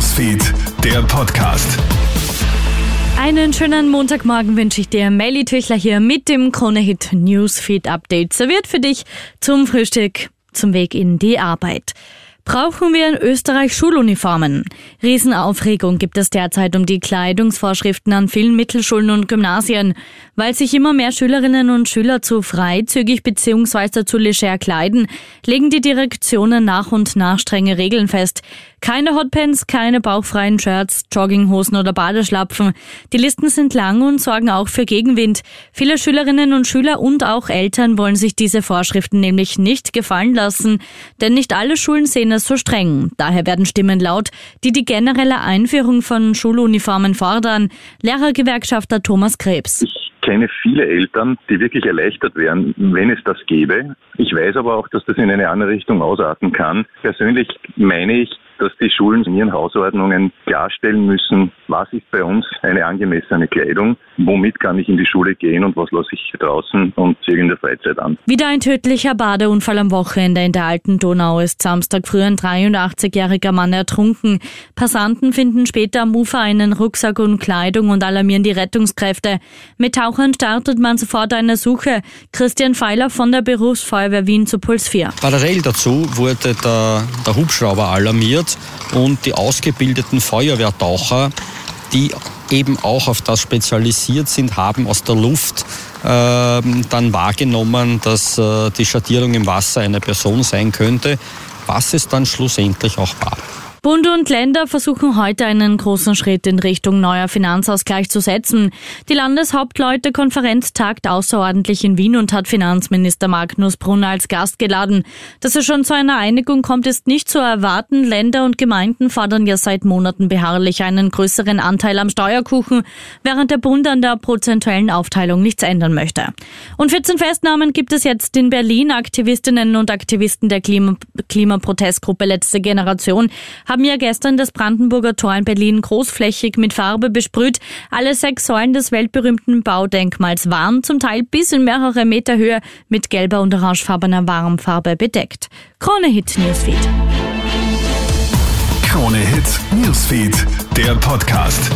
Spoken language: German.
Newsfeed, der Podcast. Einen schönen Montagmorgen wünsche ich dir. Melly Tüchler hier mit dem Kronehit Newsfeed Update. Serviert für dich zum Frühstück, zum Weg in die Arbeit. Brauchen wir in Österreich Schuluniformen? Riesenaufregung gibt es derzeit um die Kleidungsvorschriften an vielen Mittelschulen und Gymnasien. Weil sich immer mehr Schülerinnen und Schüler zu freizügig bzw. zu leger kleiden, legen die Direktionen nach und nach strenge Regeln fest. Keine Hotpants, keine bauchfreien Shirts, Jogginghosen oder Badeschlapfen. Die Listen sind lang und sorgen auch für Gegenwind. Viele Schülerinnen und Schüler und auch Eltern wollen sich diese Vorschriften nämlich nicht gefallen lassen, denn nicht alle Schulen sehen es so streng. Daher werden Stimmen laut, die die generelle Einführung von Schuluniformen fordern. Lehrergewerkschafter Thomas Krebs kenne viele Eltern, die wirklich erleichtert wären, wenn es das gäbe. Ich weiß aber auch, dass das in eine andere Richtung ausarten kann. Persönlich meine ich, dass die Schulen in ihren Hausordnungen klarstellen müssen, was ist bei uns eine angemessene Kleidung, womit kann ich in die Schule gehen und was lasse ich draußen und ziehe in der Freizeit an. Wieder ein tödlicher Badeunfall am Wochenende in der alten Donau ist Samstag früh ein 83-jähriger Mann ertrunken. Passanten finden später am Ufer einen Rucksack und Kleidung und alarmieren die Rettungskräfte. Mit Tauchern startet man sofort eine Suche. Christian Feiler von der Berufsfeuerwehr Wien zu Puls 4. Parallel dazu wurde der, der Hubschrauber alarmiert und die ausgebildeten Feuerwehrtaucher, die eben auch auf das spezialisiert sind, haben aus der Luft äh, dann wahrgenommen, dass äh, die Schattierung im Wasser eine Person sein könnte, was es dann schlussendlich auch war. Bund und Länder versuchen heute einen großen Schritt in Richtung neuer Finanzausgleich zu setzen. Die Landeshauptleutekonferenz tagt außerordentlich in Wien und hat Finanzminister Magnus Brunner als Gast geladen. Dass es schon zu einer Einigung kommt, ist nicht zu erwarten. Länder und Gemeinden fordern ja seit Monaten beharrlich einen größeren Anteil am Steuerkuchen, während der Bund an der prozentuellen Aufteilung nichts ändern möchte. Und 14 Festnahmen gibt es jetzt in Berlin. Aktivistinnen und Aktivisten der Klima Klimaprotestgruppe Letzte Generation haben ja gestern das Brandenburger Tor in Berlin großflächig mit Farbe besprüht. Alle sechs Säulen des weltberühmten Baudenkmals waren zum Teil bis in mehrere Meter Höhe mit gelber und orangefarbener Warmfarbe bedeckt. Krone Hit Newsfeed. Krone Hit Newsfeed, der Podcast.